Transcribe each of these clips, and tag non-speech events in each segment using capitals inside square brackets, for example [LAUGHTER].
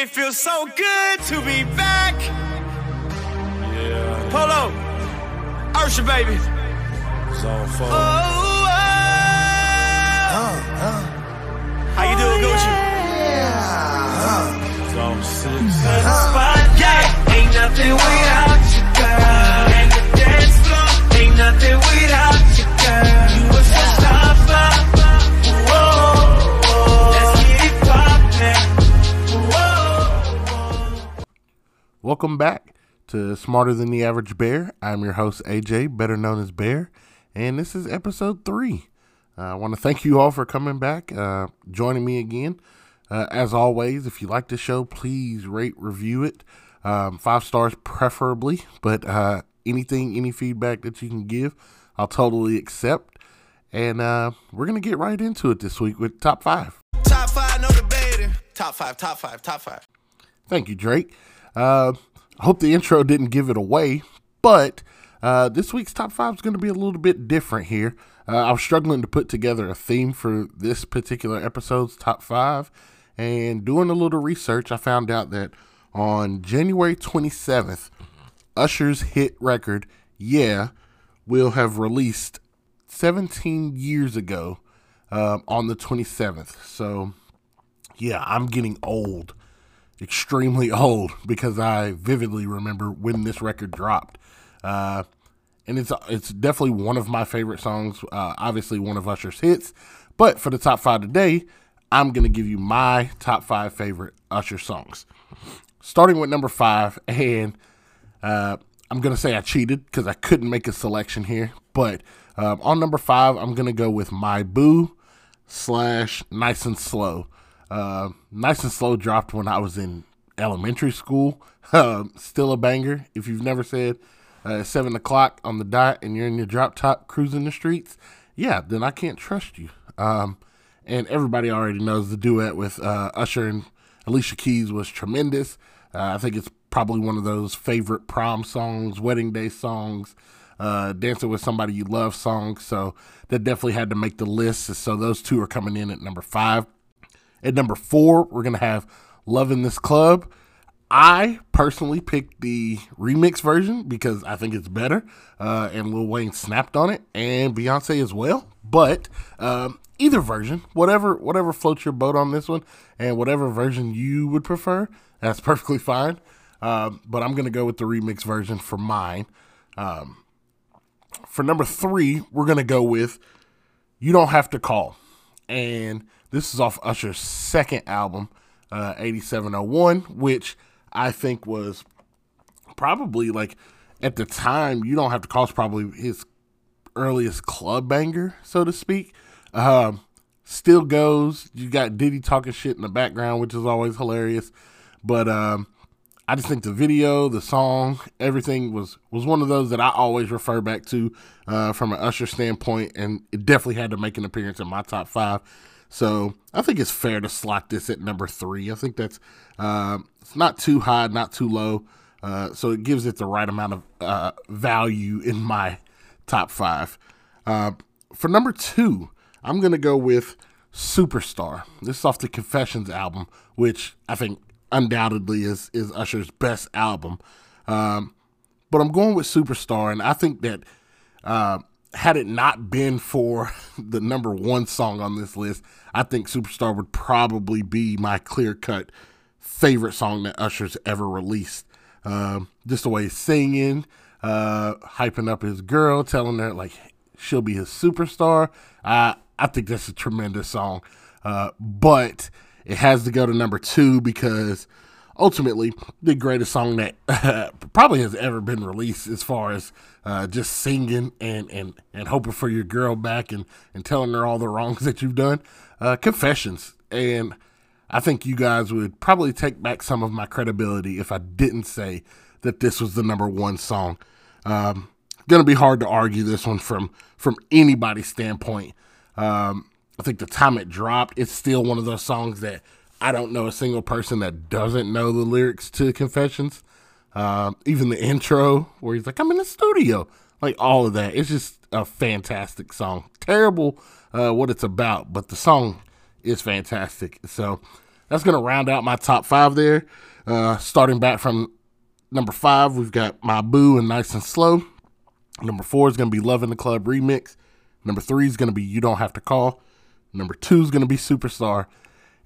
It feels so good to be back. Yeah, Polo, Ursha, baby. zone four. Oh, oh. How you doing, oh, Gucci? Zone six. Spot, yeah. Ain't nothing without Welcome back to Smarter Than the Average Bear. I'm your host, AJ, better known as Bear, and this is episode three. Uh, I want to thank you all for coming back, uh, joining me again. Uh, as always, if you like the show, please rate, review it. Um, five stars preferably, but uh, anything, any feedback that you can give, I'll totally accept. And uh, we're going to get right into it this week with top five. Top five, no debating. Top five, top five, top five. Thank you, Drake. Uh, I hope the intro didn't give it away, but uh, this week's top five is going to be a little bit different here. Uh, I was struggling to put together a theme for this particular episode's top five, and doing a little research, I found out that on January 27th, Usher's hit record, Yeah, will have released 17 years ago um, on the 27th. So, yeah, I'm getting old extremely [LAUGHS] old because I vividly remember when this record dropped. Uh, and it's it's definitely one of my favorite songs. Uh, obviously, one of Usher's hits. But for the top five today, I'm gonna give you my top five favorite Usher songs. Starting with number five, and uh, I'm gonna say I cheated because I couldn't make a selection here. But um, on number five, I'm gonna go with My Boo slash Nice and Slow. Uh, nice and Slow dropped when I was in elementary school. [LAUGHS] Um, still a banger. If you've never said uh, seven o'clock on the dot and you're in your drop top cruising the streets, yeah, then I can't trust you. Um, and everybody already knows the duet with uh, Usher and Alicia Keys was tremendous. Uh, I think it's probably one of those favorite prom songs, wedding day songs, uh, dancing with somebody you love songs. So that definitely had to make the list. So those two are coming in at number five. At number four, we're gonna have "Love in This Club." I personally picked the remix version because I think it's better, uh, and Lil Wayne snapped on it, and Beyonce as well. But um, either version, whatever whatever floats your boat on this one, and whatever version you would prefer, that's [LAUGHS] perfectly fine. Um, but I'm gonna go with the remix version for mine. Um, for number three, we're gonna go with "You Don't Have to Call." and this is off Usher's second album, uh, 8701, which I think was probably like at the time, you don't have to call it's probably his earliest club banger, so to speak. Um, still goes. You got Diddy talking shit in the background, which is always hilarious. But um, I just think the video, the song, everything was was one of those that I always refer back to uh, from an Usher standpoint, and it definitely had to make an appearance in my top five. So I think it's fair to slot this at number three. I think that's uh, it's not too high, not too low, uh, so it gives it the right amount of uh, value in my top five. Uh, for number two, I'm gonna go with Superstar. This is off the Confessions album, which I think undoubtedly is is Usher's best album. Um, but I'm going with Superstar, and I think that uh, had it not been for [LAUGHS] the number one song on this list, I think Superstar would probably be my clear cut favorite song that Usher's ever released. Um, just the way he's singing, uh, hyping up his girl, telling her like she'll be his superstar. I I think that's a tremendous song. Uh, but it has to go to number two because ultimately the greatest song that [LAUGHS] probably has ever been released as far as uh, just singing and, and, and hoping for your girl back and, and telling her all the wrongs [LAUGHS] that you've done. Uh, confessions. And I think you guys would probably take back some of my credibility if I didn't say that this was the number one song. Um, gonna be hard to argue this one from from anybody's standpoint. Um, I think the time it dropped, it's still one of those songs that I don't know a single person that doesn't know the lyrics to Confessions. Um, even the intro where he's like, "I'm in the studio," like all of that. It's just a fantastic song. Terrible uh, what it's about, but the song is fantastic. So that's to round out my top five there. Uh, starting back from number five, we've got My Boo and Nice and Slow. Number four is to be Love in the Club remix. Number three is to be You Don't Have to Call. Number two is to be Superstar.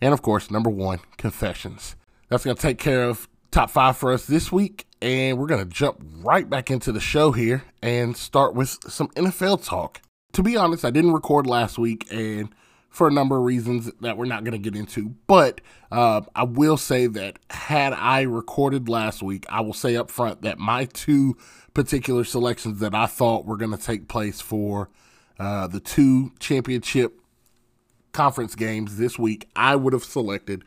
And of course, number one, Confessions. That's going to take care of top five for us this week. And we're going to jump right back into the show here and start with some NFL talk. To be honest, I didn't record last week and for a number of reasons that we're not going to get into. But uh, I will say that had I recorded last week, I will say up front that my two particular selections that I thought were going to take place for uh, the two championship conference games this week, I would have selected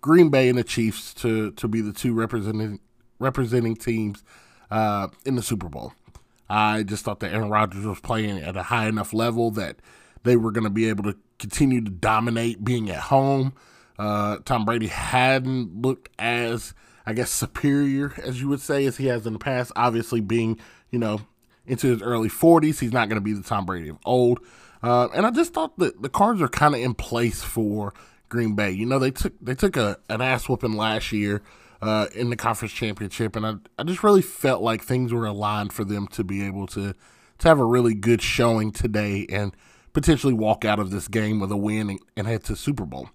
Green Bay and the Chiefs to to be the two representing representing teams uh, in the Super Bowl. I just thought that Aaron Rodgers was playing at a high enough level that they were going to be able to continue to dominate being at home. Uh, Tom Brady hadn't looked as, I guess, superior as you would say as he has in the past. Obviously, being you know into his early 40s, he's not going to be the Tom Brady of old. Uh, and I just thought that the cards are kind of in place for Green Bay. You know, they took they took a an ass whooping last year uh, in the conference championship, and I I just really felt like things were aligned for them to be able to to have a really good showing today and potentially walk out of this game with a win and, and head to Super Bowl.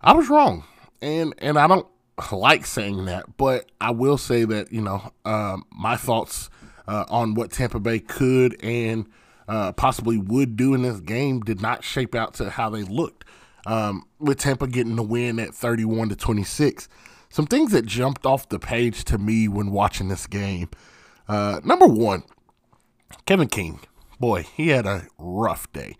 I was wrong, and and I don't like saying that, but I will say that you know um, my thoughts uh, on what Tampa Bay could and uh, possibly would do in this game did not shape out to how they looked. Um, with Tampa getting the win at 31 to 26, some things that jumped off the page to me when watching this game. Uh, number one, Kevin King boy, he had a rough day.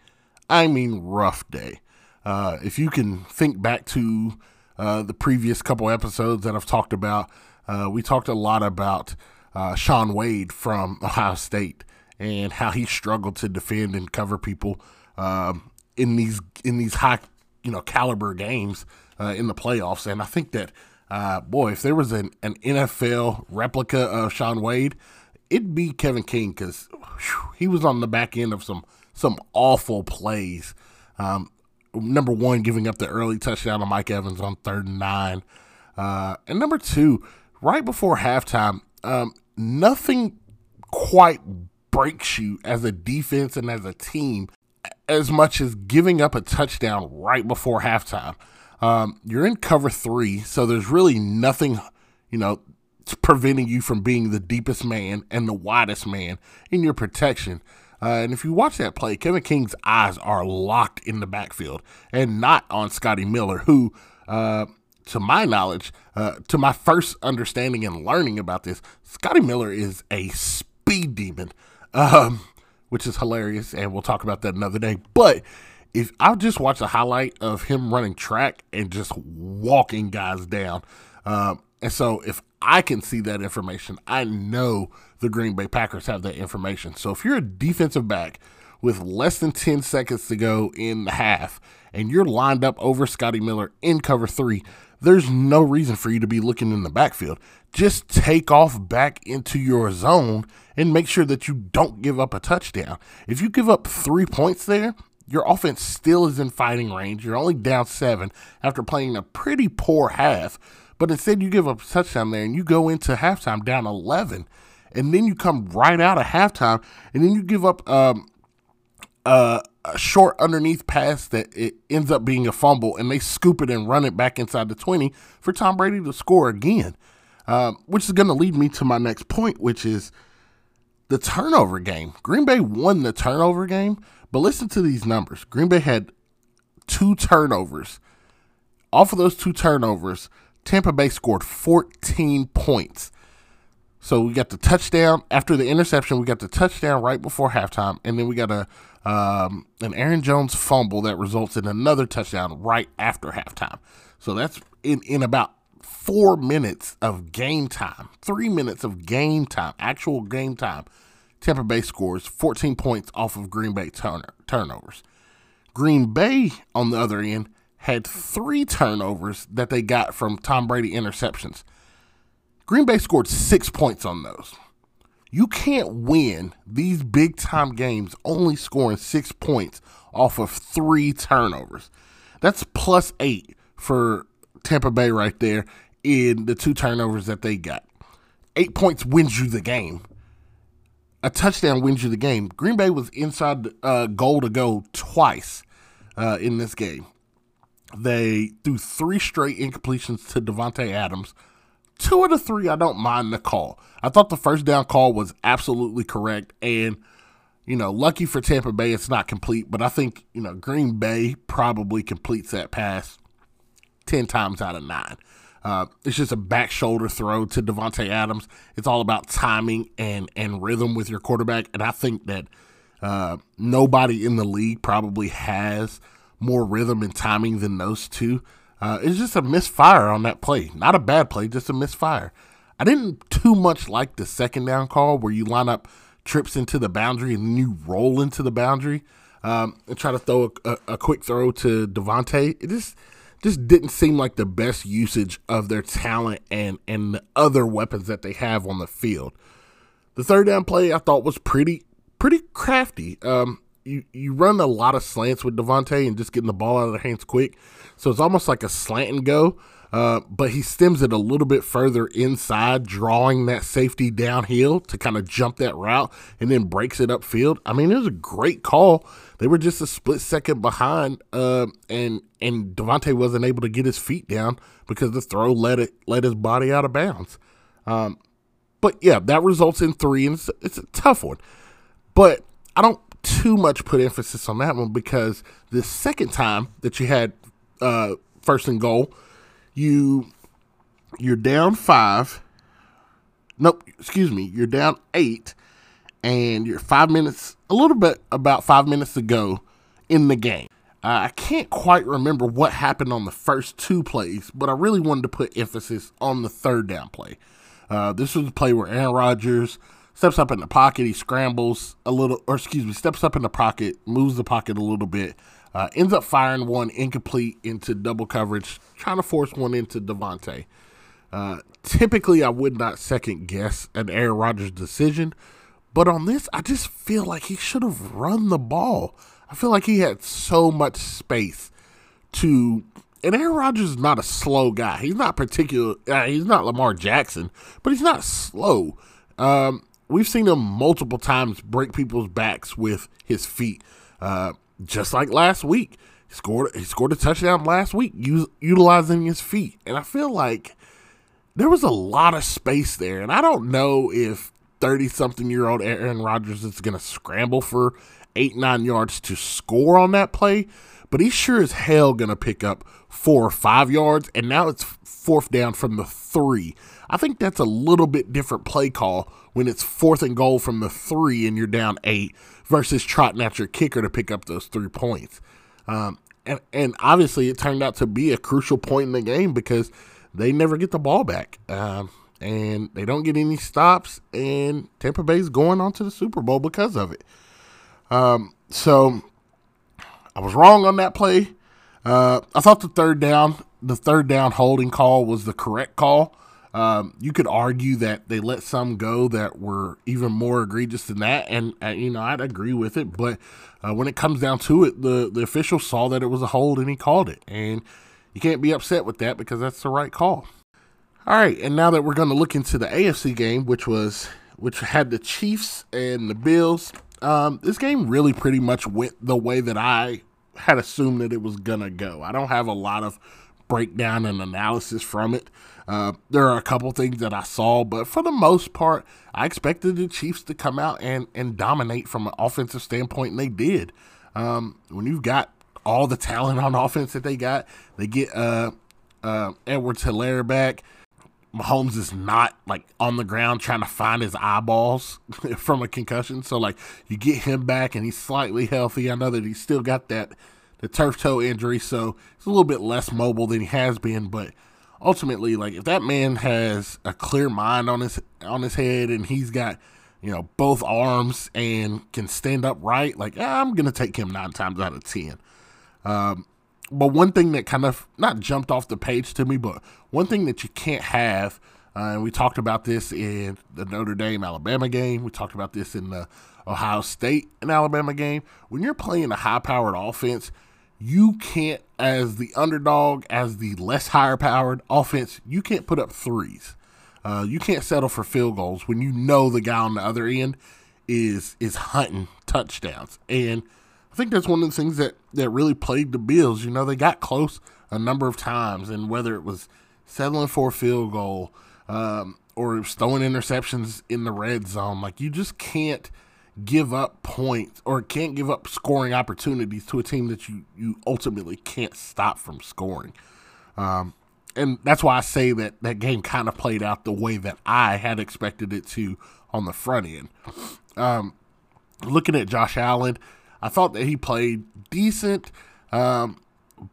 I mean, rough day. Uh, if you can think back to uh, the previous couple episodes that I've talked about, uh, we talked a lot about uh, Shaun Wade from [LAUGHS] Ohio State and how he struggled to defend and cover people um, in these in these high you know caliber games uh, in the playoffs. And I think that uh, boy, if there was an, an NFL replica of Shaun Wade, it'd be Kevin King because he was on the back end of some some awful plays. Um, number one, giving up the early touchdown to Mike Evans on third and nine, uh, and number two, right before halftime, um, nothing quite breaks you as a defense and as a team as much as giving up a touchdown right before halftime. Um, you're in cover three, so there's really nothing, you know, preventing you from being the deepest man and the widest man in your protection. Uh, and if you watch that play, Kevin King's eyes are locked in the backfield and not on Scotty Miller, who, uh, to my knowledge, uh, to my first understanding and learning about this, Scotty Miller is a speed demon, um, which is hilarious. And we'll talk about that another day. But if I'll just watch a highlight of him running track and just walking guys down. Um, and so if I can see that information, I know the Green Bay Packers have that information. So if you're a defensive back with less than 10 seconds to go in the half and you're lined up over Scotty Miller in cover three, there's no reason for you to be looking in the backfield. Just take off back into your zone and make sure that you don't give up a touchdown. If you give up three points there, your offense still is in fighting range. You're only down seven after playing a pretty poor half. But instead, you give up a touchdown there and you go into halftime down 11. And then you come right out of halftime and then you give up um, a short underneath pass that it ends up being a fumble and they scoop it and run it back inside the 20 for Tom Brady to score again. Um, which is going to lead me to my next point, which is the turnover game. Green Bay won the turnover game, but listen to these numbers. Green Bay had two turnovers. Off of those two turnovers, Tampa Bay scored 14 points. So we got the touchdown after the interception. We got the touchdown right before halftime, and then we got a um, an Aaron Jones fumble that results in another touchdown right after halftime. So that's in in about four minutes of game time, three minutes of game time, actual game time. Tampa Bay scores 14 points off of Green Bay turn- turnovers. Green Bay, on the other end, had three turnovers that they got from Tom Brady interceptions. Green Bay scored six points on those. You can't win these big time games only scoring six points off of three turnovers. That's plus eight for Tampa Bay right there in the two turnovers that they got. Eight points wins you the game. A touchdown wins you the game. Green Bay was inside uh, goal to go twice uh, in this game. They threw three straight incompletions to Davante Adams. Two of the three, I don't mind the call. I thought the first down call was absolutely correct, and you know, lucky for Tampa Bay, it's not complete. But I think you know Green Bay probably completes that pass ten times out of nine. Uh, it's just a back shoulder throw to Davante Adams. It's all about timing and and rhythm with your quarterback, and I think that uh, nobody in the league probably has more rhythm and timing than those two. Uh, it's just a misfire on that play. Not a bad play, just a misfire. I didn't too much like the second down call where you line up trips into the boundary and then you roll into the boundary um, and try to throw a, a, a quick throw to Davante. It just just didn't seem like the best usage of their talent and and the other weapons that they have on the field. The third down play I thought was pretty pretty crafty. Um, you you run a lot of slants with Davante and just getting the ball out of their hands quick. So it's almost like a slant and go. Uh, but he stems it a little bit further inside, drawing that safety downhill to kind of jump that route and then breaks it upfield. I mean, it was a great call. They were just a split second behind, uh, and and Davante wasn't able to get his feet down because the throw let it let his body out of bounds. Um, but yeah, that results in three, and it's, it's a tough one. But I don't too much put emphasis on that one because the second time that you had uh, first and goal, you you're down five. Nope, excuse me, you're down eight, and you're five minutes, a little bit about five minutes to go in the game. Uh, I can't quite remember what happened on the first two plays, but I really wanted to put emphasis on the third down play. Uh, this was a play where Aaron Rodgers steps up in the pocket. He scrambles a little, or excuse me, steps up in the pocket, moves the pocket a little bit, uh, ends up firing one incomplete into double coverage, trying to force one into Davante. Uh, typically, I would not second guess an Aaron Rodgers decision, but on this, I just feel like he should have run the ball. I feel like he had so much space to. And Aaron Rodgers is not a slow guy. He's not particular. Uh, he's not Lamar Jackson, but he's not slow. Um, we've seen him multiple times break people's backs with his feet. Uh, just like last week, he scored he scored a touchdown last week utilizing his feet, and I feel like there was a lot of space there, and I don't know if thirty something year old Aaron Rodgers is going to scramble for eight nine yards to score on that play, but he's sure as hell going to pick up four or five yards, and now it's fourth down from the three. I think that's a little bit different play call when it's fourth and goal from the three and you're down eight versus trotting at your kicker to pick up those three points. Um, and, and obviously, it turned out to be a crucial point in the game because they never get the ball back. Um, and they don't get any stops, and Tampa Bay's going on to the Super Bowl because of it. Um, so I was wrong on that play. Uh, I thought the third down, the third down holding call was the correct call. Um, you could argue that they let some go that were even more egregious than that, and you know I'd agree with it. But uh, when it comes down to it, the the official saw that it was a hold and he called it, and you can't be upset with that because that's the right call. All right, and now that we're going to look into the AFC game, which was which had the Chiefs and the Bills, um, this game really pretty much went the way that I had assumed that it was gonna go. I don't have a lot of breakdown and analysis from it. Uh, there are a couple things that I saw, but for the most part, I expected the Chiefs to come out and, and dominate from an offensive standpoint, and they did. Um, when you've got all the talent on [LAUGHS] offense that they got, they get uh, uh, Edwards-Helaire back. Mahomes is not like on the ground trying to find his eyeballs [LAUGHS] from a concussion. So like you get him back and he's slightly healthy. I know that he's still got that the turf toe injury, so he's a little bit less mobile than he has been, but ultimately, like if that man has a clear mind on his on his head and he's got you know both arms and can stand upright, like I'm gonna take him nine times out of ten. Um, but one thing that kind of not jumped off the page to me, but one thing that you can't have, uh, and we talked about this in the Notre Dame Alabama game. We talked about this in the Ohio State and Alabama game. When you're playing a high powered offense, you can't, as the underdog, as the less higher powered offense, you can't put up threes. Uh, you can't settle for field goals when you know the guy on the other end is is hunting touchdowns. And I think that's one of the things that that really plagued the Bills. You know, they got close a number of times, and whether it was settling for a field goal um, or throwing interceptions in the red zone, like you just can't give up points or can't give up scoring opportunities to a team that you you ultimately can't stop from scoring. Um, and that's why I say that that game kind of played out the way that I had expected it to on the front end. Um, looking at Josh Allen, I thought that he played decent, um,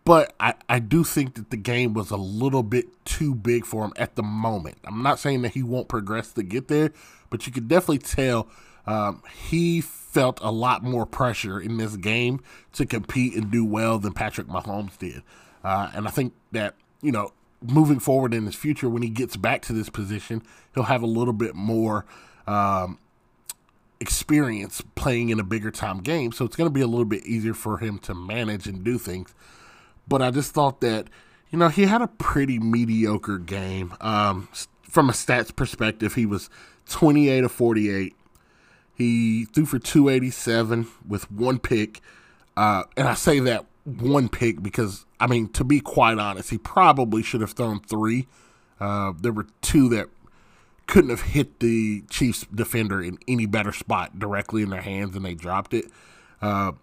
but I, I do think that the game was a little bit too big for him at the moment. I'm not saying that he won't progress to get there, but you could definitely tell um, he felt a lot more pressure in this game to compete and do well than Patrick Mahomes did. Uh, and I think that, you know, moving forward in his future, when he gets back to this position, he'll have a little bit more um, experience playing in a bigger time game. So it's going to be a little bit easier for him to manage and do things. But I just thought that, you know, he had a pretty mediocre game. Um, from a stats perspective, he was 28 of 48. He threw for 287 with one pick. Uh, and I say that one pick because, I mean, to be quite honest, he probably should have thrown three. Uh, there were two that couldn't have hit the Chiefs defender in any better spot directly in their hands and they dropped it. Uh,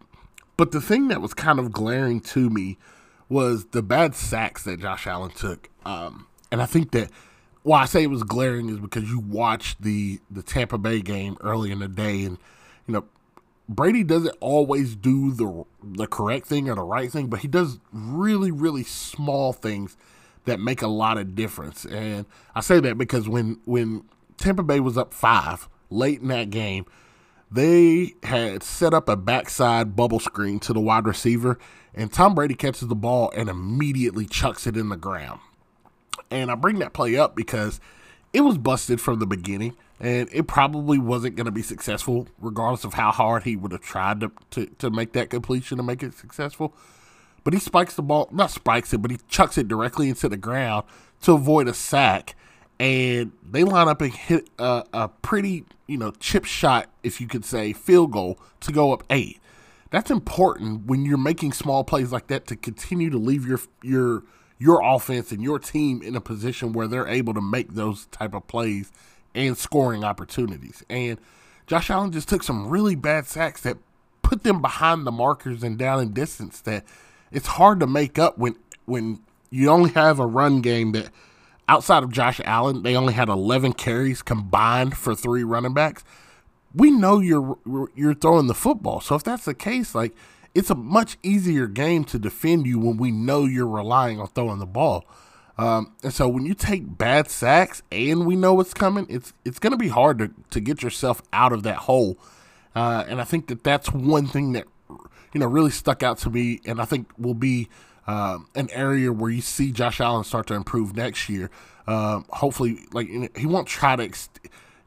but the thing that was kind of glaring to me was the bad sacks that Josh Allen took. Um, and I think that why I say it was glaring is because you watched the the Tampa Bay game early in the day, and you know Brady doesn't always do the the correct thing or the right thing, but he does really really small things that make a lot of difference. And I say that because when when Tampa Bay was up five late in that game, they had set up a backside bubble screen to the wide receiver, and Tom Brady catches the ball and immediately chucks it in the ground. And I bring that play up because it was busted from the beginning, and it probably wasn't going to be successful, regardless of how hard he would have tried to, to, to make that completion to make it successful. But he spikes the ball, not spikes it, but he chucks it directly into the ground to avoid a sack. And they line up and hit a, a pretty, you know, chip shot, if you could say, field goal to go up eight. That's important when you're making small plays like that to continue to leave your your your offense and your team in a position where they're able to make those type of plays and scoring opportunities. And Josh Allen just took some really bad sacks that put them behind the markers and down in distance that it's hard to make up when when you only have a run game that outside of Josh Allen, they only had 11 carries combined for three running backs. We know you're you're throwing the football. So if that's the case, like it's a much easier game to defend you when we know you're relying on throwing the ball. Um, and so when you take bad sacks and we know what's coming, it's it's going to be hard to, to get yourself out of that hole. Uh, and I think that that's one thing that you know really stuck out to me, and I think will be uh, an area where you see Josh Allen start to improve next year. Uh, hopefully, like he won't try to. Ex-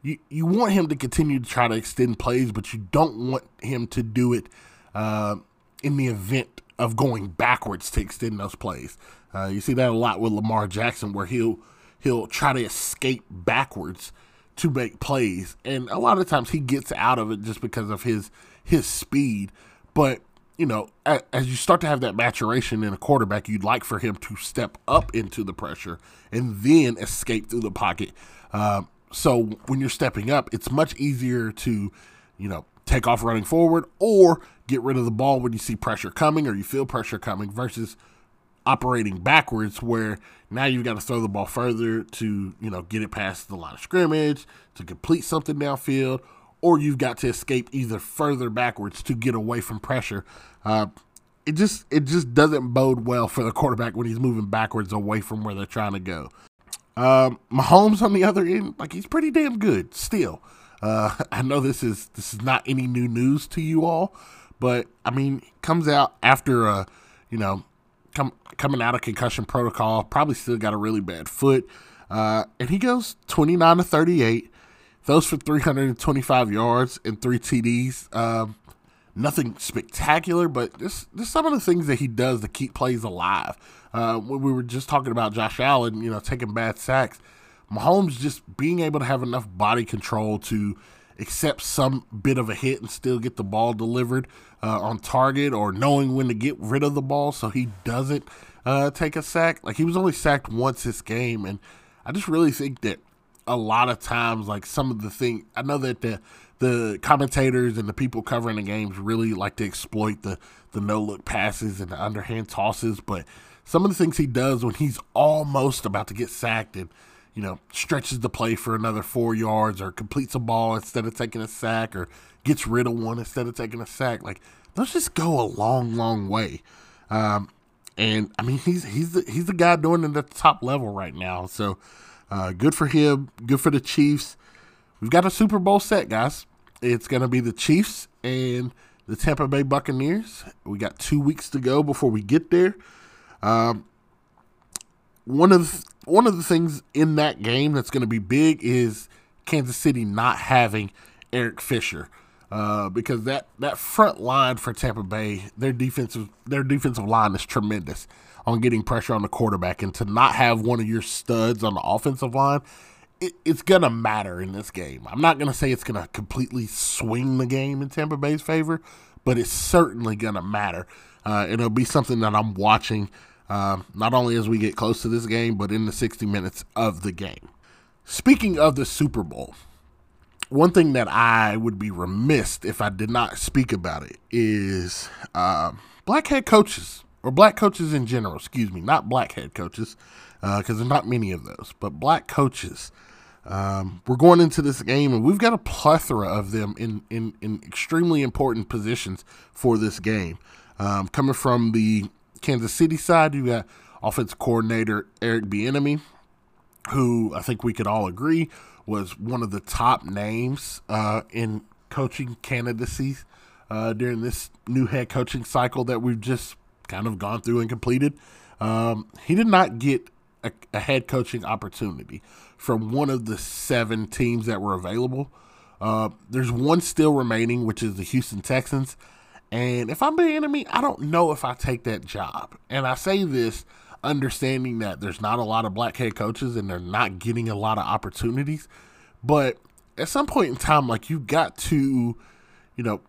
you you want him to continue to try to extend plays, but you don't want him to do it uh, in the event of going backwards to extend those plays. Uh, you see that a lot with Lamar Jackson, where he'll he'll try to escape backwards to make plays, and a lot of times he gets out of it just because of his his speed. But you know, as you start to have that maturation in a quarterback, you'd like for him to step up into the pressure and then escape through the pocket. Uh, so when you're stepping up, it's much easier to, you know, take off running forward or get rid of the ball when you see pressure coming or you feel pressure coming versus operating backwards where now you've got to throw the ball further to, you know, get it past the line of scrimmage, to complete something downfield, or you've got to escape either further backwards to get away from pressure. Uh, it just it just doesn't bode well for the quarterback when he's moving backwards away from where they're trying to go. Um, Mahomes on the other end, like he's pretty damn good still. Uh, [LAUGHS] I know this is this is not any new news to you all, but I mean, comes out after a you know come coming out of concussion protocol, probably still got a really bad foot, uh, and he goes twenty nine to thirty eight throws for 325 yards and three TDs. Um, nothing spectacular, but just, this some of the things that he does to keep plays alive. Uh, when we were just talking about Josh Allen, you know, taking bad sacks, Mahomes just being able to have enough body control to accept some bit of a hit and still get the ball delivered uh, on target, or knowing when to get rid of the ball so he doesn't uh, take a sack. Like he was only sacked once this game, and I just really think that a lot of times, like some of the thing, I know that the the commentators and the people covering the games really like to exploit the the no look passes and the underhand tosses, but some of the things he does when he's almost about to get sacked and you know stretches the play for another four yards or completes a ball instead of taking a sack or gets rid of one instead of taking a sack, like those just go a long, long way. Um, and I mean he's he's the, he's the guy doing it at the top level right now. So uh, good for him. Good for the Chiefs. We've got a Super Bowl set, guys. It's going to be the Chiefs and the Tampa Bay Buccaneers. We got two weeks to go before we get there. Um, one of one of the things in that game that's going to be big is Kansas City not having Eric Fisher. Uh, because that, that front line for Tampa Bay, their defensive their defensive line is tremendous on getting pressure on the quarterback, and to not have one of your studs on the offensive line, it, it's gonna matter in this game. I'm not gonna say it's gonna completely swing the game in Tampa Bay's favor, but it's certainly gonna matter. Uh, it'll be something that I'm watching uh, not only as we get close to this game, but in the 60 minutes of the game. Speaking of the Super Bowl, one thing that I would be remiss if I did not speak about it is uh, black head coaches or black coaches in general. Excuse me, not black head coaches, because uh, there's not many of those, but black coaches. Um, we're going into this game, and we've got a plethora of them in in, in extremely important positions for this game. Um, coming from the Kansas City side, you got offensive coordinator Eric Bieniemy, who I think we could all agree was one of the top names uh, in coaching candidacies uh, during this new head coaching cycle that we've just kind of gone through and completed. Um, he did not get a, a, head coaching opportunity from one of the seven teams that were available. Uh, there's one still remaining, which is the Houston Texans. And if I'm Bieniemy, I don't know if I take that job. And I say this understanding that there's not a lot of black head coaches and they're not getting a lot of opportunities. But at some point in time, like you got to, you know,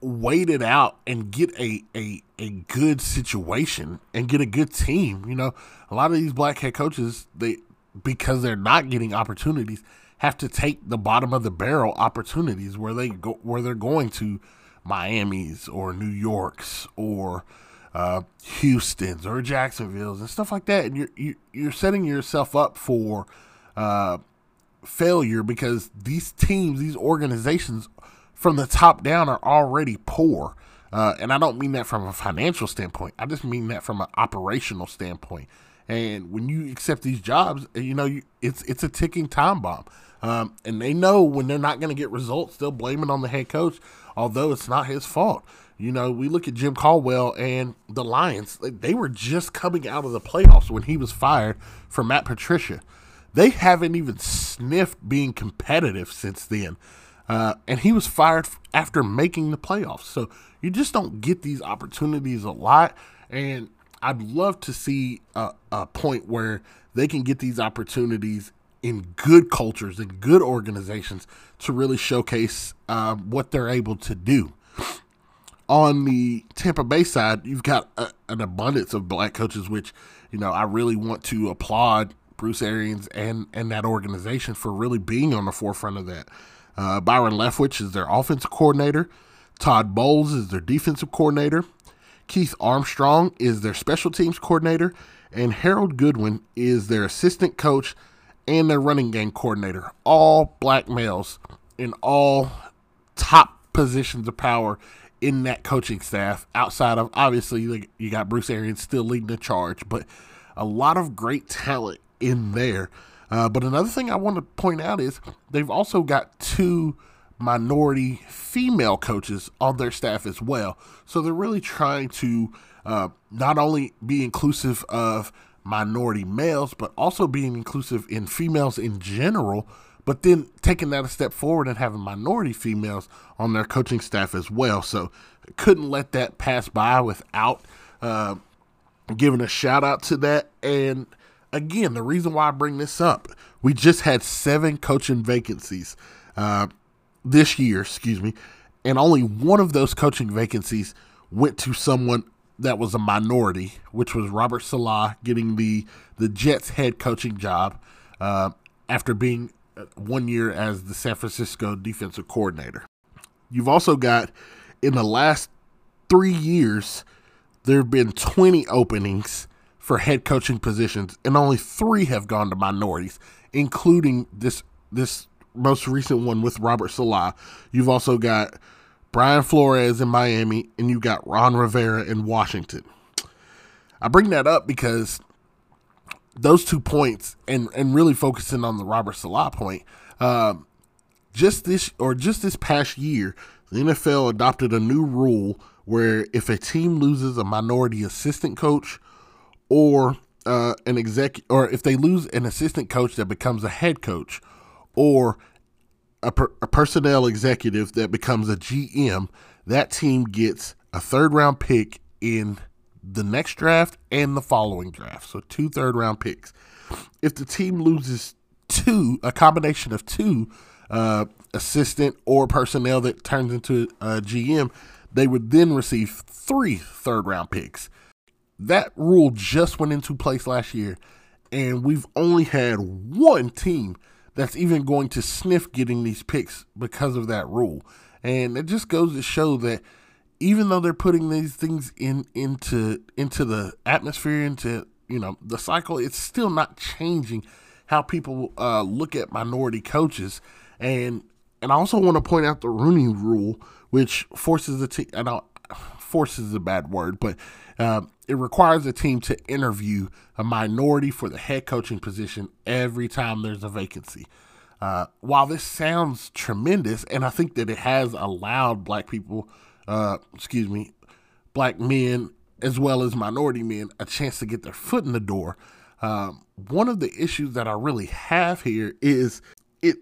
wait it out and get a, a a good situation and get a good team. You know, a lot of these black head coaches, they because they're not getting opportunities, have to take the bottom of the barrel opportunities where they go where they're going to Miami's or New York's or uh, Houston's or Jacksonville's and stuff like that, and you're you're setting yourself up for uh, failure because these teams, these organizations, from the top down, are already poor. Uh, and I don't mean that from a financial standpoint. I just mean that from an operational standpoint. And when you accept these jobs, you know you, it's it's a ticking time bomb. Um, and they know when they're not going to get results, they'll blame it on the head coach, although it's not his fault. You know, we look at Jim Caldwell and the Lions, they were just coming out of the playoffs when he was fired from Matt Patricia. They haven't even sniffed being competitive since then. Uh, and he was fired after making the playoffs. So you just don't get these opportunities a lot. And I'd love to see a, a point where they can get these opportunities in good cultures and good organizations to really showcase uh, what they're able to do on the Tampa Bay side, you've got a, an abundance of black coaches, which you know I really want to applaud Bruce Arians and and that organization for really being on the forefront of that. Uh, Byron Leftwich is their offensive coordinator. Todd Bowles is their defensive coordinator. Keith Armstrong is their special teams coordinator, and Harold Goodwin is their assistant coach and their running game coordinator. All black males in all top positions of power in that coaching staff outside of obviously you got Bruce Arians still leading the charge, but a lot of great talent in there. Uh, but another thing I want to point out is they've also got two minority female coaches on their staff as well. So they're really trying to uh, not only be inclusive of minority males, but also being inclusive in females in general but then taking that a step forward and having minority females on their coaching staff as well. So couldn't let that pass by without uh, giving a shout out to that. And again, the reason why I bring this up, we just had seven coaching vacancies uh, this year, excuse me, and only one of those coaching vacancies went to someone that was a minority, which was Robert Saleh getting the the Jets head coaching job uh, after being Uh, one year as the San Francisco defensive coordinator. You've also got in the last three years, there have been 20 openings for head coaching positions, and only three have gone to minorities, including this this most recent one with Robert Saleh. You've also got Brian Flores in Miami, and you got Ron Rivera in Washington. I bring that up because those two points, and and really focusing on the Robert Saleh point, um, just this or just this past year, the NFL adopted a new rule where if a team loses a minority assistant coach or uh, an exec, or if they lose an assistant coach that becomes a head coach, or a, per, a personnel executive that becomes a GM, that team gets a third round pick in the next draft and the following draft. So two third round picks. If the team loses two, a combination of two uh, assistant or personnel that turns into a GM, they would then receive three third round picks. That rule just went into place last year, and we've only had one team that's even going to sniff getting these picks because of that rule. And it just goes to show that even though they're putting these things in into into the atmosphere, into you know the cycle, it's still not changing how people uh, look at minority coaches. And and I also want to point out the Rooney Rule, which forces the team. I know forces is a bad word, but uh, it requires a team to interview a minority for the head coaching position every time there's a vacancy. Uh, while this sounds tremendous, and I think that it has allowed black people, uh, excuse me, black men as well as minority men a chance to get their foot in the door. Um, one of the issues that I really have here is it.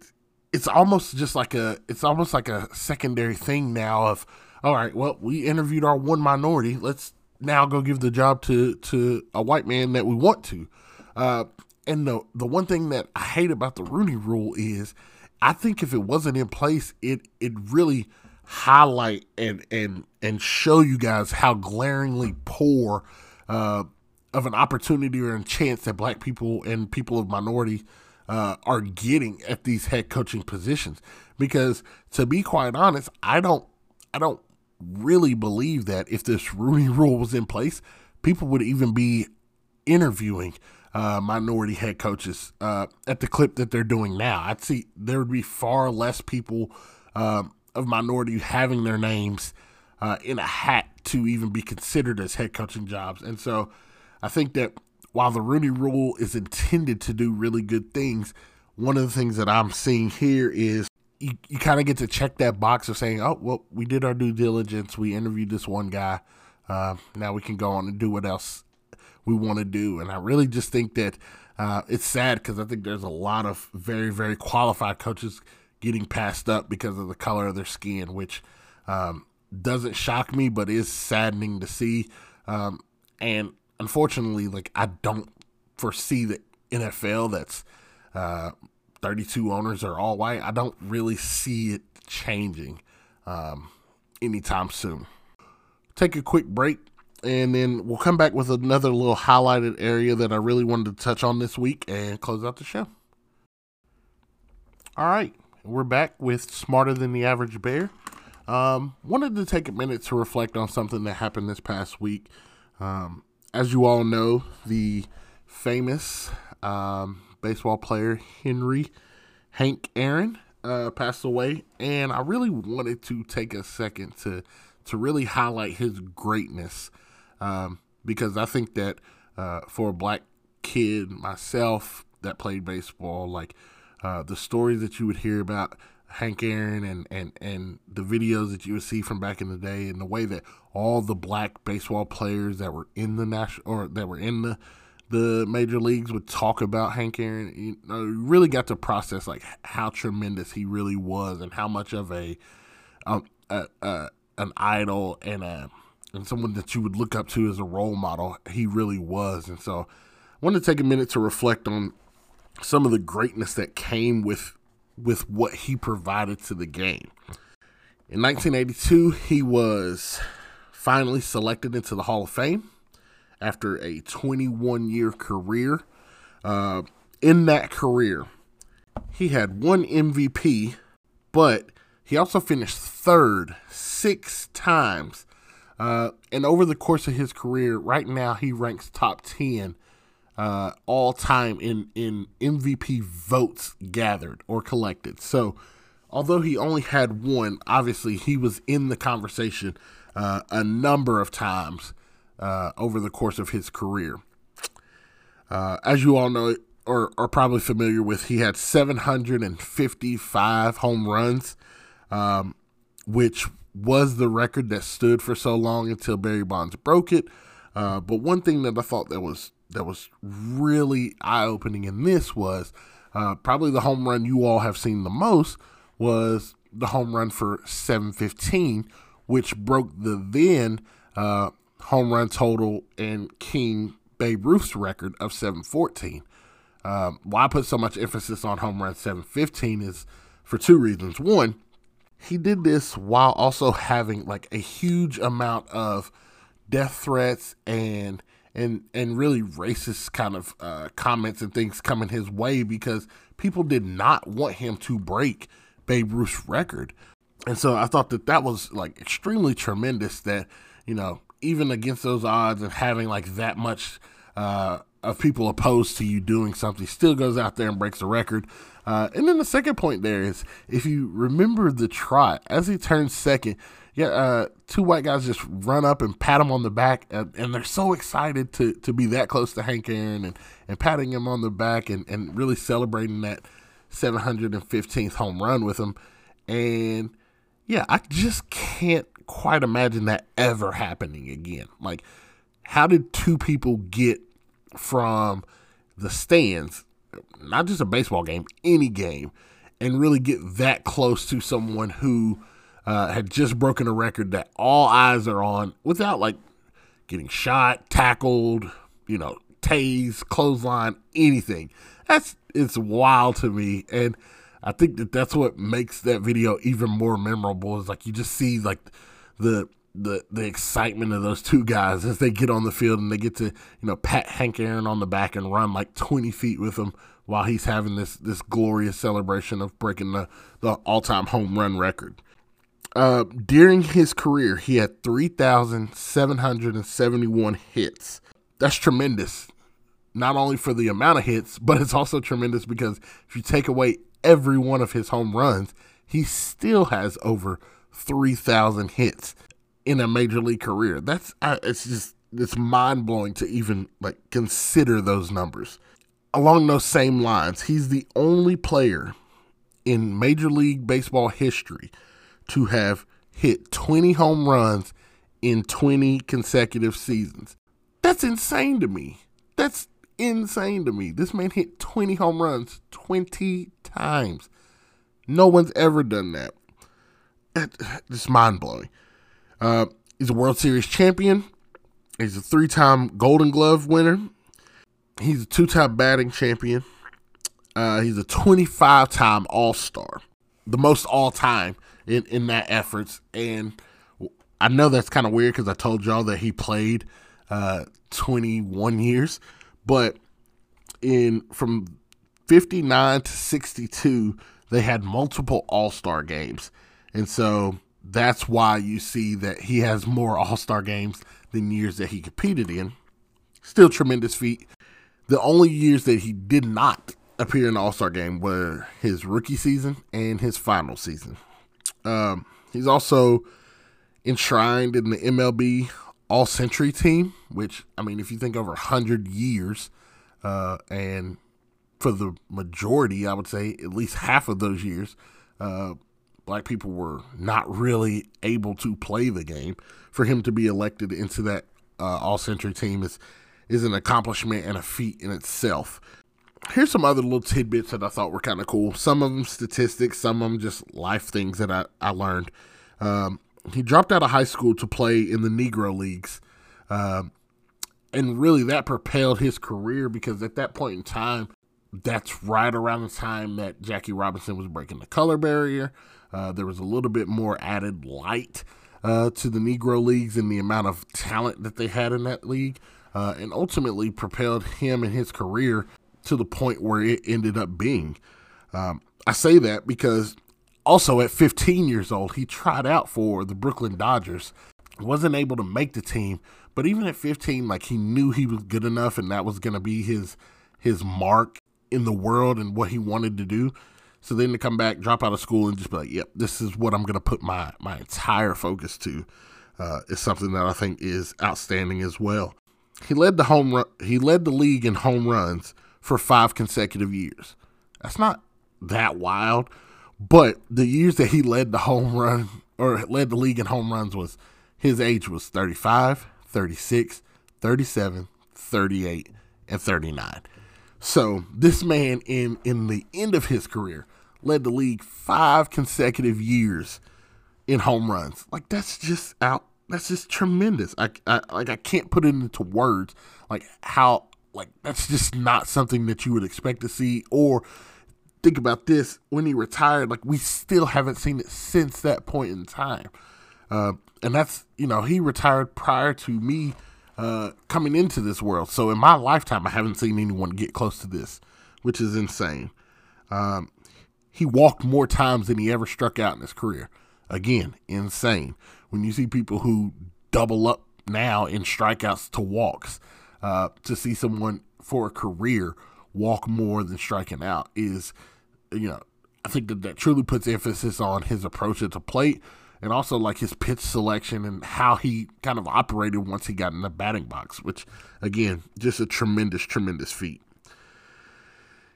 It's almost just like a. It's almost like a secondary thing now. Of all right, well, we interviewed our one minority. Let's now go give the job to to a white man that we want to. Uh, and the the one thing that I hate about the Rooney Rule is, I think if it wasn't in place, it it really highlight and and and show you guys how glaringly poor uh, of an opportunity or a chance that black people and people of minority uh, are getting at these head coaching positions. Because to be quite honest, I don't I don't really believe that if this [LAUGHS] Rooney Rule was in place, people would even be interviewing uh, minority head coaches uh, at the clip that they're doing now. I'd see there would be far less people uh, of minority having their names uh, in a hat to even be considered as head coaching jobs. And so I think that while the Rooney Rule is intended to do really good things, one of the things that I'm seeing here is you, you kind of get to check that box of saying, oh, well, we did our due diligence. We interviewed this one guy. Uh, now we can go on and do what else we want to do. And I really just think that uh, it's sad because I think there's a lot of very, very qualified coaches getting passed up because of the color of their skin, which um, doesn't shock me, but is saddening to see. Um, and unfortunately, like I don't foresee the NFL that's uh, 32 owners are all white. I don't really see it changing um, anytime soon. Take a quick break, and then we'll come back with another little highlighted area that I really wanted to touch on this week and close out the show. All right, we're back with Smarter Than the Average Bear. Um, wanted to take a minute to reflect on something that happened this past week. Um, as you all know, the famous um, baseball player Henry Hank Aaron uh, passed away, and I really wanted to take a second to to really highlight his greatness um, because I think that uh, for a black kid myself that played baseball, like uh, the stories that you would hear about Hank Aaron and, and, and the videos that you would see from back in the day, and the way that all the black baseball players that were in the national or that were in the the major leagues would talk about Hank Aaron, you know, really got to process like how tremendous he really was and how much of a, um, a, a an idol and a and someone that you would look up to as a role model he really was. And so, I wanted to take a minute to reflect on some of the greatness that came with with what he provided to the game. In 1982, he was finally selected into the Hall of Fame after a 21 year career. Uh, in that career, he had one MVP, but he also finished third six times. Uh, and over the course of his career, right now he ranks top 10 uh, all time in, in MVP votes gathered or collected. So, although he only had one, obviously he was in the conversation uh, a number of times uh, over the course of his career. Uh, as you all know, or are probably familiar with, he had 755 home runs, um, which was the record that stood for so long until Barry Bonds broke it. Uh, but one thing that I thought that was that was really eye opening in this was uh, probably the home run you all have seen the most was the home run for 715, which broke the then uh, home run total and King Babe Ruth's record of 714. Um, why I put so much emphasis on home run 715 is for two reasons. One, he did this while also having like a huge amount of death threats and and and really racist kind of uh, comments and things coming his way because people did not want him to break Babe Ruth's record. And so I thought that that was like extremely tremendous that, you know, even against those odds and having like that much uh, of people opposed to you doing something, still goes out there and breaks the record. Uh, and then the second point there is if you remember the trot, as he turns second, yeah, uh, two white guys just run up and pat him on the back, and, and, they're so excited to, to be that close to Hank Aaron and, and patting him on the back and, and really celebrating that 715th home run with him. And yeah, I just can't quite imagine that ever happening again. Like, how did two people get from the stands, not just a baseball game, any game, and really get that close to someone who uh, had just broken a record that all eyes are on without like getting shot, tackled, you know, tased, clothesline, anything. That's it's wild to me, and I think that that's what makes that video even more memorable. Is like you just see like the the the excitement of those two guys as they get on the field and they get to you know pat Hank Aaron on the back and run like 20 feet with him while he's having this this glorious celebration of breaking the the all time home run record. Uh, during his career, he had 3,771 hits. That's tremendous not only for the amount of hits, but it's also tremendous because if you take away every one of his home runs, he still has over 3,000 hits in a major league career. That's it's just it's mind blowing to even like consider those numbers. Along those same lines, he's the only player in Major League Baseball history to have hit 20 home runs in 20 consecutive seasons. That's insane to me. That's insane to me. This man hit 20 home runs 20 times. No one's ever done that. It's mind blowing. Uh, he's a World Series champion. He's a three time Golden Glove winner. He's a two time batting champion. Uh, he's a 25 time All Star, the most all time in, in that efforts. And I know that's kind of weird because I told y'all that he played uh, 21 years. But in from 59 to 62, they had multiple All Star games. And so that's why you see that he has more All Star games than years that he competed in. Still tremendous feat. The only years that he did not appear in the All Star game were his rookie season and his final season. Um, he's also enshrined in the MLB all century team, which, I mean, if you think over 100 years, uh, and for the majority, I would say at least half of those years, uh, black people were not really able to play the game. For him to be elected into that uh, all century team is is an accomplishment and a feat in itself. Here's some other little tidbits that I thought were kind of cool. Some of them statistics, some of them just life things that I, I learned. Um, he dropped out of high school to play in the Negro Leagues. Um, and really, that propelled his career because at that point in time, that's right around the time that Jackie Robinson was breaking the color barrier. Uh, there was a little bit more added light uh, to the Negro Leagues and the amount of talent that they had in that league, uh, and ultimately propelled him and his career to the point where it ended up being. Um, I say that because also at 15 years old, he tried out for the Brooklyn Dodgers, wasn't able to make the team, but even at 15, like he knew he was good enough, and that was going to be his his mark in the world and what he wanted to do. So then to come back, drop out of school, and just be like, "Yep, this is what I'm going to put my my entire focus to," uh, is something that I think is outstanding as well. He led the home run. He led the league in home runs for five consecutive years. That's not that wild, but the years that he led the home run or led the league in home runs was his age was 35, 36, 37, 38, and 39. So this man in in the end of his career led the league five consecutive years in home runs. Like that's just out. That's just tremendous. I, I like I can't put it into words like how like that's just not something that you would expect to see or think about this when he retired like we still haven't seen it since that point in time uh, and that's you know he retired prior to me uh, coming into this world. So in my lifetime, I haven't seen anyone get close to this, which is insane. Um, he walked more times than he ever struck out in his career. Again, insane. When you see people who double up now in strikeouts to walks, uh, to see someone for a career walk more than striking out is, you know, I think that that truly puts emphasis on his approach at the plate and also like his pitch selection and how he kind of operated once he got in the batting box, which again, just a tremendous, tremendous feat.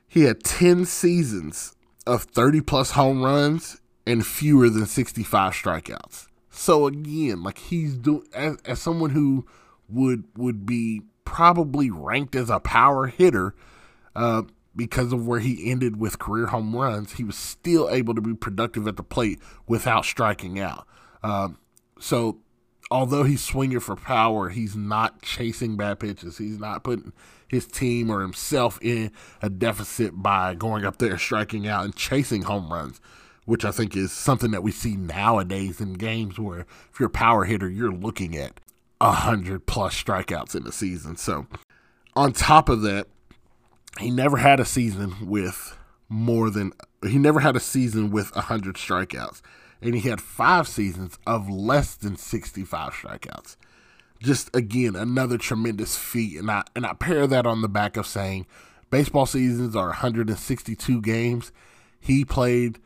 He had 10 seasons of 30 plus home runs and fewer than 65 strikeouts. So again, like he's doing as, as someone who would would be probably ranked as a power hitter, uh, because of where he ended with career home runs, he was still able to be productive at the plate without striking out. Um, so, although he's swinging for power, he's not chasing bad pitches. He's not putting his team or himself in a deficit by going up there, striking out, and chasing home runs, which I think is something that we see nowadays in games where if you're a power hitter, you're looking at 100 plus strikeouts in a season. So, on top of that, he never had a season with more than he never had a season with 100 strikeouts and he had five seasons of less than 65 strikeouts just again another tremendous feat and i and i pair that on the back of saying baseball seasons are 162 games he played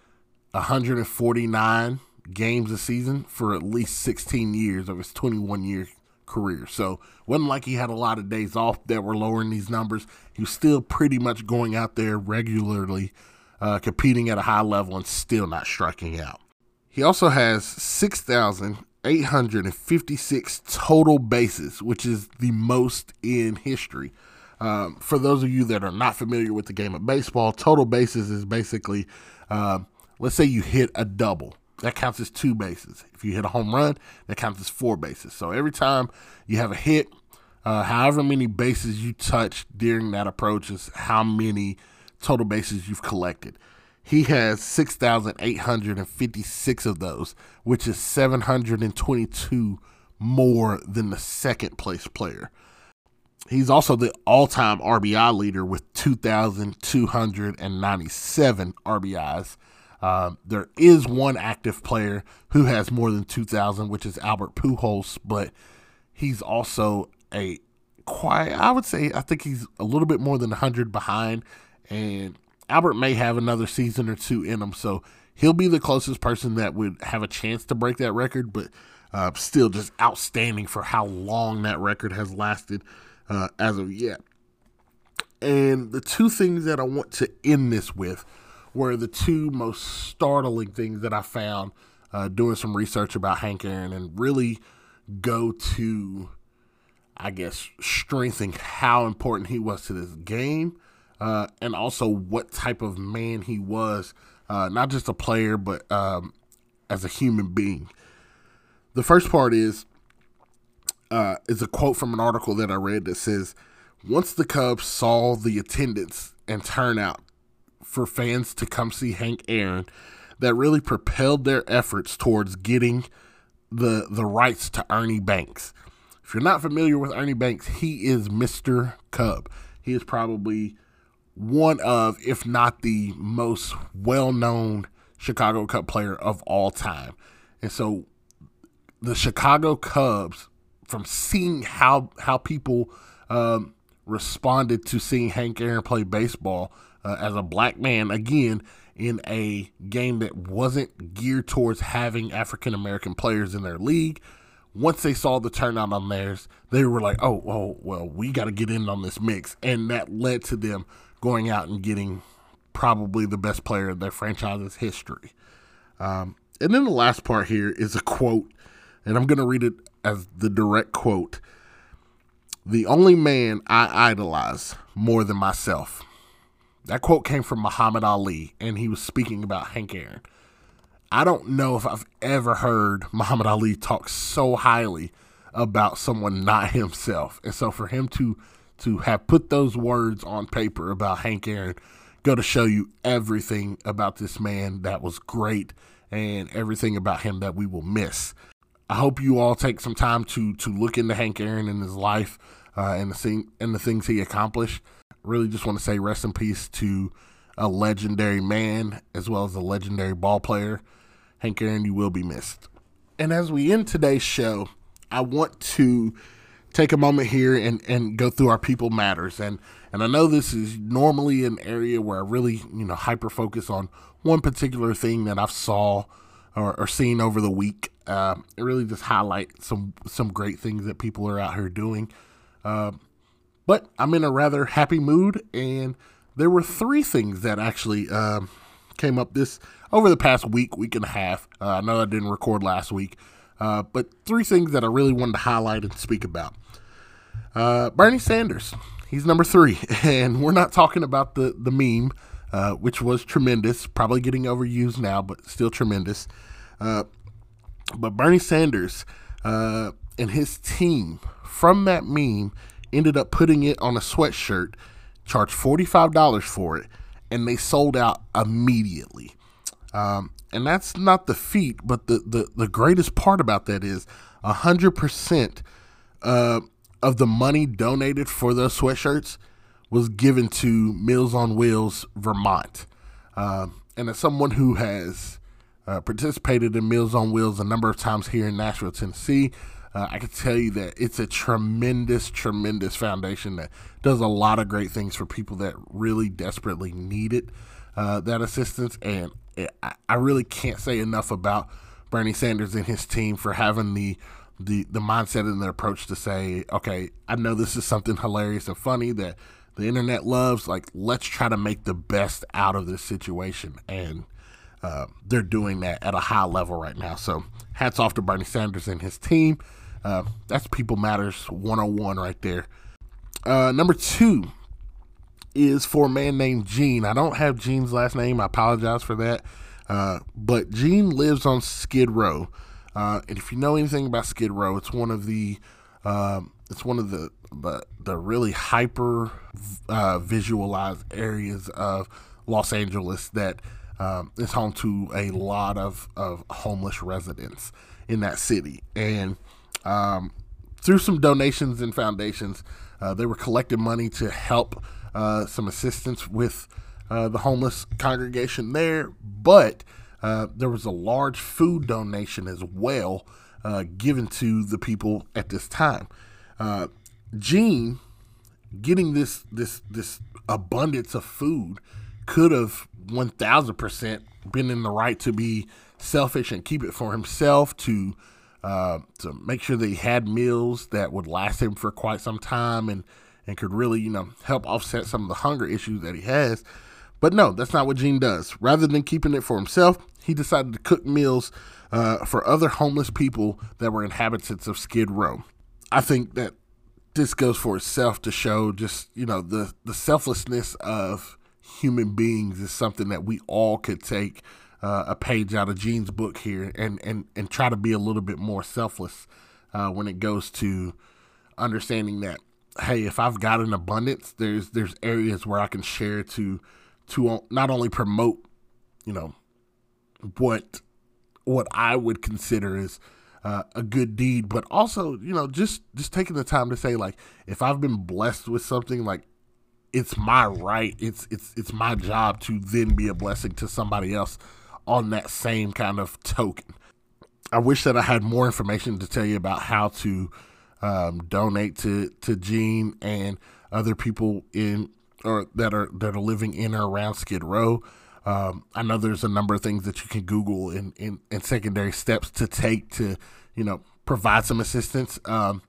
149 games a season for at least 16 years of his 21 year career. So wasn't like he had a lot of days off that were lowering these numbers. He was still pretty much going out there regularly, uh, competing at a high level and still not striking out. He also has 6,856 total bases, which is the most in history. Um, for those of you that are not familiar with the game of baseball, total bases is basically, uh, let's say you hit a double that counts as two bases. If you hit a home run, that counts as four bases. So every time you have a hit, uh, however many bases you touch during that approach is how many total bases you've collected. He has 6,856 of those, which is 722 more than the second place player. He's also the all time RBI leader with 2,297 RBIs. Um, there is one active player who has more than 2,000, which is Albert Pujols, but he's also a quiet, I would say, I think he's a little bit more than 100 behind, and Albert may have another season or two in him, so he'll be the closest person that would have a chance to break that record, but uh, still just outstanding for how long that record has lasted uh, as of yet. And the two things that I want to end this with were the two most startling things that I found uh, doing some research about Hank Aaron and really go to I guess, strengthening how important he was to this game uh, and also what type of man he was, uh, not just a player, but um, as a human being. The first part is uh, is a quote from an article that I read that says, "Once the Cubs saw the attendance and turnout for fans to come see Hank Aaron, that really propelled their efforts towards getting the the rights to Ernie Banks. If you're not familiar with Ernie Banks, he is Mr. Cub. He is probably one of, if not the most well known Chicago Cub player of all time. And so the Chicago Cubs, from seeing how how people um, responded to seeing Hank Aaron play baseball uh, as a black man again in a game that wasn't geared towards having African American players in their league. Once they saw the turnout on theirs, they were like, "Oh, oh, well, we got to get in on this mix," and that led to them going out and getting probably the best player in their franchise's history. Um, and then the last part here is a quote, and I'm going to read it as the direct quote. The only man I idolize more than myself. That quote came from Muhammad Ali, and he was speaking about Hank Aaron. I don't know if I've ever heard Muhammad Ali talk so highly about someone not himself. And so for him to to have put those words on paper about Hank Aaron go to show you everything about this man that was great and everything about him that we will miss. I hope you all take some time to to look into Hank Aaron and his life uh, and the thing and the things he accomplished. Really, just want to say rest in peace to a legendary man as well as a legendary ball player. Hank Aaron, you will be missed. And as we end today's show, I want to take a moment here and, and go through our people matters and and I know this is normally an area where I really you know hyper focus on one particular thing that I've saw or, or seen over the week. Uh, it really just highlight some some great things that people are out here doing. Uh, but I'm in a rather happy mood, and there were three things that actually um, came up this over the past week, week and a half. Uh, I know I didn't record last week, uh, but three things that I really wanted to highlight and speak about. Uh, Bernie Sanders, he's number three, [LAUGHS] and we're not talking about the the meme, uh, which was tremendous, probably getting overused now, but still tremendous. Uh, but Bernie Sanders uh, and his team from that meme ended up putting it on a sweatshirt, charged forty five dollars for it, and they sold out immediately. Um, and that's not the feat, but the, the, the greatest part about that is 100% uh, of the money donated for those sweatshirts was given to Meals on Wheels Vermont. Uh, and as someone who has uh, participated in Meals on Wheels a number of times here in Nashville, Tennessee, uh, I can tell you that it's a tremendous, tremendous foundation that does a lot of great things for people that really desperately needed uh, that assistance. And I really can't say enough about Bernie Sanders and his team for having the the the mindset and the approach to say, okay, I know this is something hilarious and funny that the internet loves. Like, let's try to make the best out of this situation, and uh, they're doing that at a high level right now. So, hats off to Bernie Sanders and his team. Uh, that's People Matters 101 right there. Uh, number two is for a man named Gene. I don't have Gene's last name. I apologize for that. Uh, but Gene lives on Skid Row. Uh, and if you know anything about Skid Row, it's one of the um, it's one of the the, the really hyper uh, visualized areas of Los Angeles that um, is home to a lot of, of homeless residents in that city. And um, through some donations and foundations, uh, they were collecting money to help uh, some assistance with uh, the homeless congregation there. But uh, there was a large food donation as well uh, given to the people at this time. Uh, Gene getting this this this abundance of food could have one thousand percent been in the right to be selfish and keep it for himself to uh, to make sure that he had meals that would last him for quite some time and and could really you know help offset some of the hunger issues that he has. But no, that's not what Gene does. Rather than keeping it for himself, he decided to cook meals uh, for other homeless people that were inhabitants of Skid Row. I think that this goes for itself to show just you know the the selflessness of human beings is something that we all could take uh, a page out of Gene's book here and and and try to be a little bit more selfless uh, when it goes to understanding that hey if I've got an abundance there's there's areas where I can share to to not only promote you know what what I would consider is uh, a good deed, but also you know just just taking the time to say like if I've been blessed with something like it's my right, it's it's it's my job to then be a blessing to somebody else on that same kind of token. I wish that I had more information to tell you about how to um, donate to to Gene and other people in or that are that are living in or around Skid Row. Um, I know there's a number of things that you can Google and, and, and secondary steps to take to, you know, provide some assistance. Um,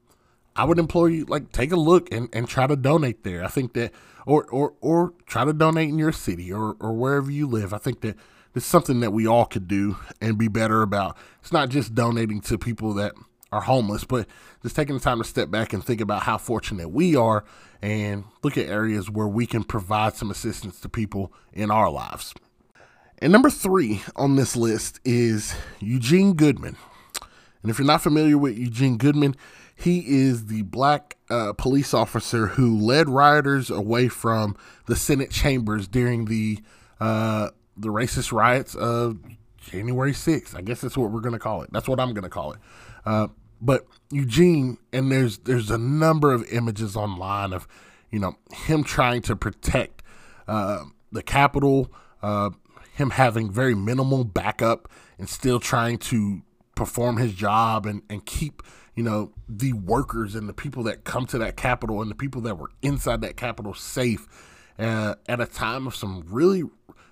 I would implore you, like, take a look and, and try to donate there. I think that, or, or, or try to donate in your city or, or wherever you live. I think that it's something that we all could do and be better about. It's not just donating to people that are homeless, but just taking the time to step back and think about how fortunate we are and look at areas where we can provide some assistance to people in our lives. And number three on this list is Eugene Goodman. And if you're not familiar with Eugene Goodman, he is the black uh, police officer who led rioters away from the Senate chambers during the uh, the racist riots of January 6th. I guess that's what we're going to call it. That's what I'm going to call it. Uh, but Eugene, and there's there's a number of images online of, you know, him trying to protect uh, the Capitol, uh, him having very minimal backup and still trying to perform his job and, and keep, you know, the workers and the people that come to that Capitol and the people that were inside that Capitol safe uh, at a time of some really,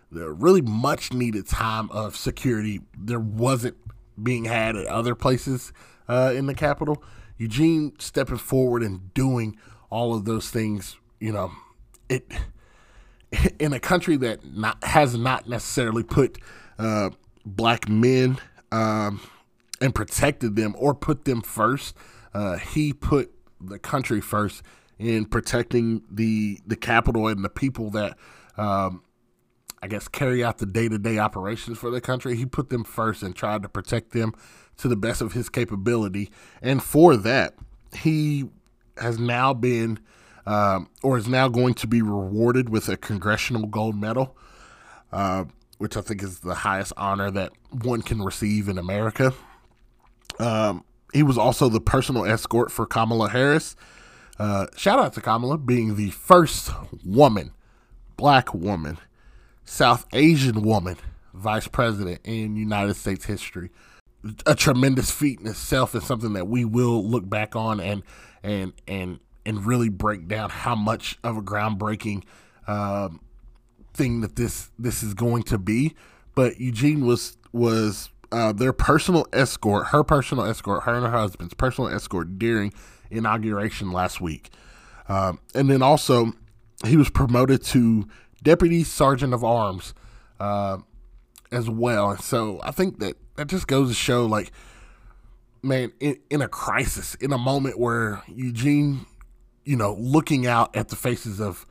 the really much needed time of security. There wasn't being had at other places uh, in the Capitol. Eugene stepping forward and doing all of those things, you know, it in a country that not, has not necessarily put uh, black men um, and protected them or put them first, uh, he put the country first in protecting the the Capitol and the people that um, I guess carry out the day to day operations for the country. He put them first and tried to protect them to the best of his capability, and for that, he has now been um, or is now going to be rewarded with a Congressional Gold Medal, uh, which I think is the highest honor that one can receive in America. Um, he was also the personal escort for Kamala Harris. Uh, shout out to Kamala being the first woman, black woman, South Asian woman vice president in United States history. A tremendous feat in itself and something that we will look back on and and and and really break down how much of a groundbreaking um, thing that this this is going to be. But Eugene was was uh, their personal escort, her personal escort, her and her husband's personal escort during inauguration last week, um, and then also he was promoted to deputy sergeant of arms uh, as well. And so I think that that just goes to show, like, man, in, in a crisis, in a moment where Eugene you know, looking out at the faces of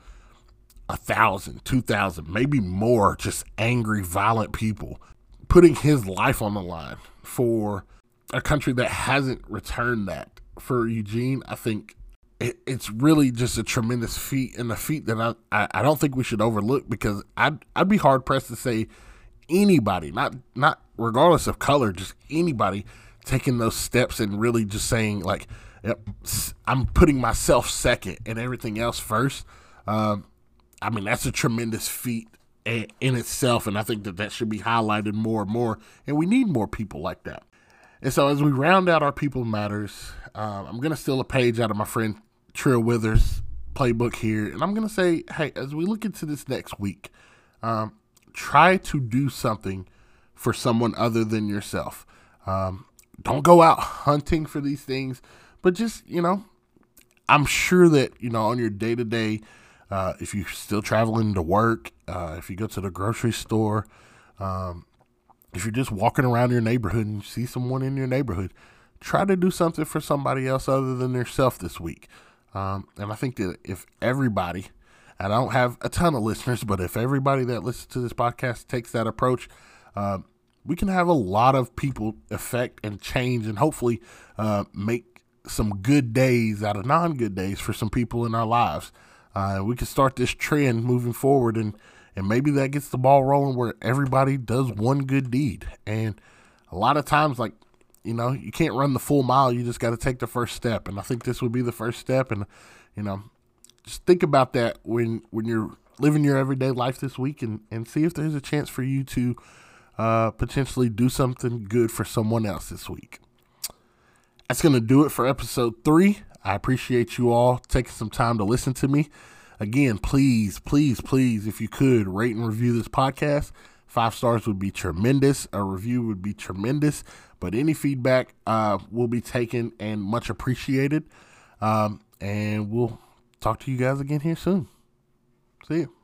a thousand, two thousand, maybe more, just angry, violent people, putting his life on the line for a country that hasn't returned that. For Eugene, I think it, it's really just a tremendous feat and a feat that I, I, I don't think we should overlook because I'd, I'd be hard pressed to say anybody, not not regardless of color, just anybody taking those steps and really just saying like, I'm putting myself second and everything else first. Um, I mean, that's a tremendous feat in itself, and I think that that should be highlighted more and more. And we need more people like that. And so, as we round out our People Matters, um, I'm going to steal a page out of my friend Trill Withers' playbook here, and I'm going to say, hey, as we look into this next week, um, try to do something for someone other than yourself. Um, don't go out hunting for these things but just, you know, I'm sure that, you know, on your day to day, if you're still traveling to work, uh, if you go to the grocery store, um, if you're just walking around your neighborhood and you see someone in your neighborhood, try to do something for somebody else other than yourself this week. Um, and I think that if everybody, and I don't have a ton of listeners, but if everybody that listens to this podcast takes that approach, uh, we can have a lot of people affect and change and hopefully uh, make some good days out of non good days for some people in our lives. Uh, we can start this trend moving forward and, and maybe that gets the ball rolling where everybody does one good deed. And a lot of times, like, you know, you can't run the full mile. You just got to take the first step. And I think this would be the first step. And, you know, just think about that when, when you're living your everyday life this week and, and see if there's a chance for you to uh, potentially do something good for someone else this week. That's going to do it for episode three. I appreciate you all taking some time to listen to me. Again, please, please, please, if you could, rate and review this podcast. Five stars would be tremendous. A review would be tremendous. But any feedback uh, will be taken and much appreciated. Um, and we'll talk to you guys again here soon. See you.